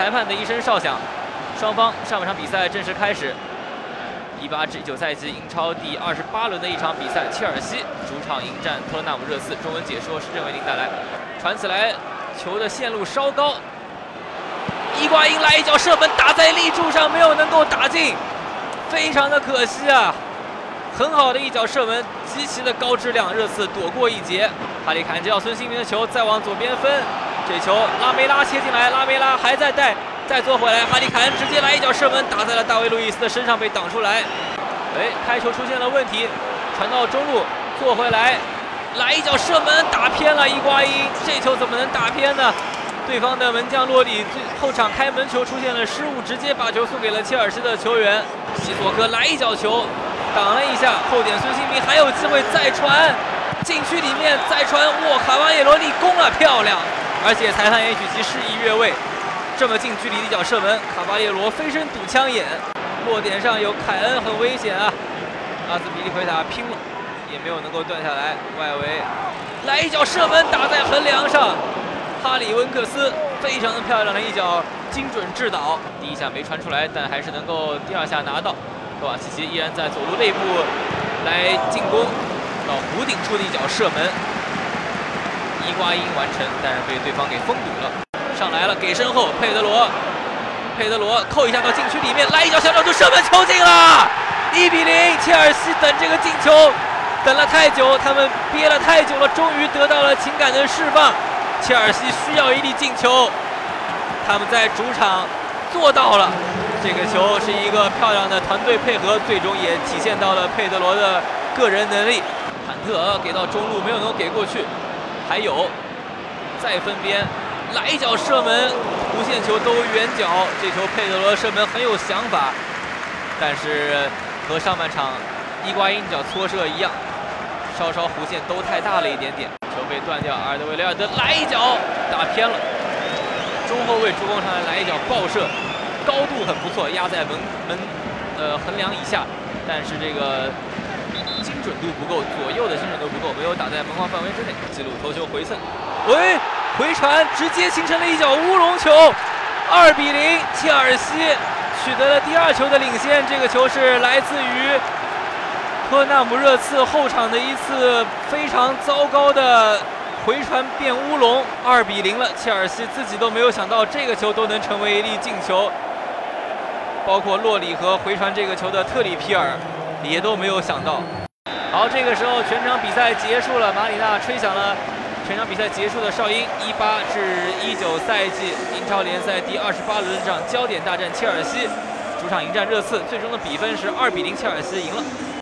裁判的一声哨响，双方上半场比赛正式开始。一八至一九赛季英超第二十八轮的一场比赛，切尔西主场迎战托特纳姆热刺。中文解说是郑为您带来。传起来，球的线路稍高，伊瓜因来一脚射门打在立柱上，没有能够打进，非常的可惜啊！很好的一脚射门，极其的高质量，热刺躲过一劫。哈里坎接到孙兴民的球，再往左边分，这球拉梅拉切进来，拉梅拉还在带。再做回来，哈里坎直接来一脚射门，打在了大卫·路易斯的身上，被挡出来。哎，开球出现了问题，传到中路，做回来，来一脚射门，打偏了伊瓜因。这球怎么能打偏呢？对方的门将洛里最后场开门球出现了失误，直接把球送给了切尔西的球员西索科，来一脚球，挡了一下，后点孙兴民还有机会再传，禁区里面再传，哇，卡瓦耶罗立功了，漂亮！而且裁判也举旗示意越位。这么近距离的一脚射门，卡巴列罗飞身堵枪眼，落点上有凯恩，很危险啊！阿斯皮利奎塔拼了，也没有能够断下来。外围来一脚射门，打在横梁上，哈里温克斯非常的漂亮的一脚精准制导，第一下没传出来，但还是能够第二下拿到。科瓦契奇依然在左路内部来进攻，到弧顶处的一脚射门，伊瓜因完成，但是被对方给封堵了。上来了，给身后，佩德罗，佩德罗扣一下到禁区里面，来一脚小角度射门，球进了，一比零，切尔西等这个进球等了太久，他们憋了太久了，终于得到了情感的释放。切尔西需要一粒进球，他们在主场做到了。这个球是一个漂亮的团队配合，最终也体现到了佩德罗的个人能力。坎特给到中路没有能给过去，还有再分边。来一脚射门，弧线球兜远角，这球佩德罗射门很有想法，但是和上半场伊瓜因脚搓射一样，稍稍弧线兜太大了一点点，球被断掉。阿尔德维雷尔德来一脚打偏了，中后卫助攻上来来一脚爆射，高度很不错，压在门门呃横梁以下，但是这个精准度不够，左右的精准度不够，没有打在门框范围之内。记录头球回蹭，喂。回传直接形成了一脚乌龙球，二比零，切尔西取得了第二球的领先。这个球是来自于科纳姆热刺后场的一次非常糟糕的回传变乌龙，二比零了。切尔西自己都没有想到这个球都能成为一粒进球，包括洛里和回传这个球的特里皮尔也都没有想到。好，这个时候全场比赛结束了，马里纳吹响了。全场比赛结束的哨音，一八至一九赛季英超联赛第二十八轮这场焦点大战，切尔西主场迎战热刺，最终的比分是二比零，切尔西赢了。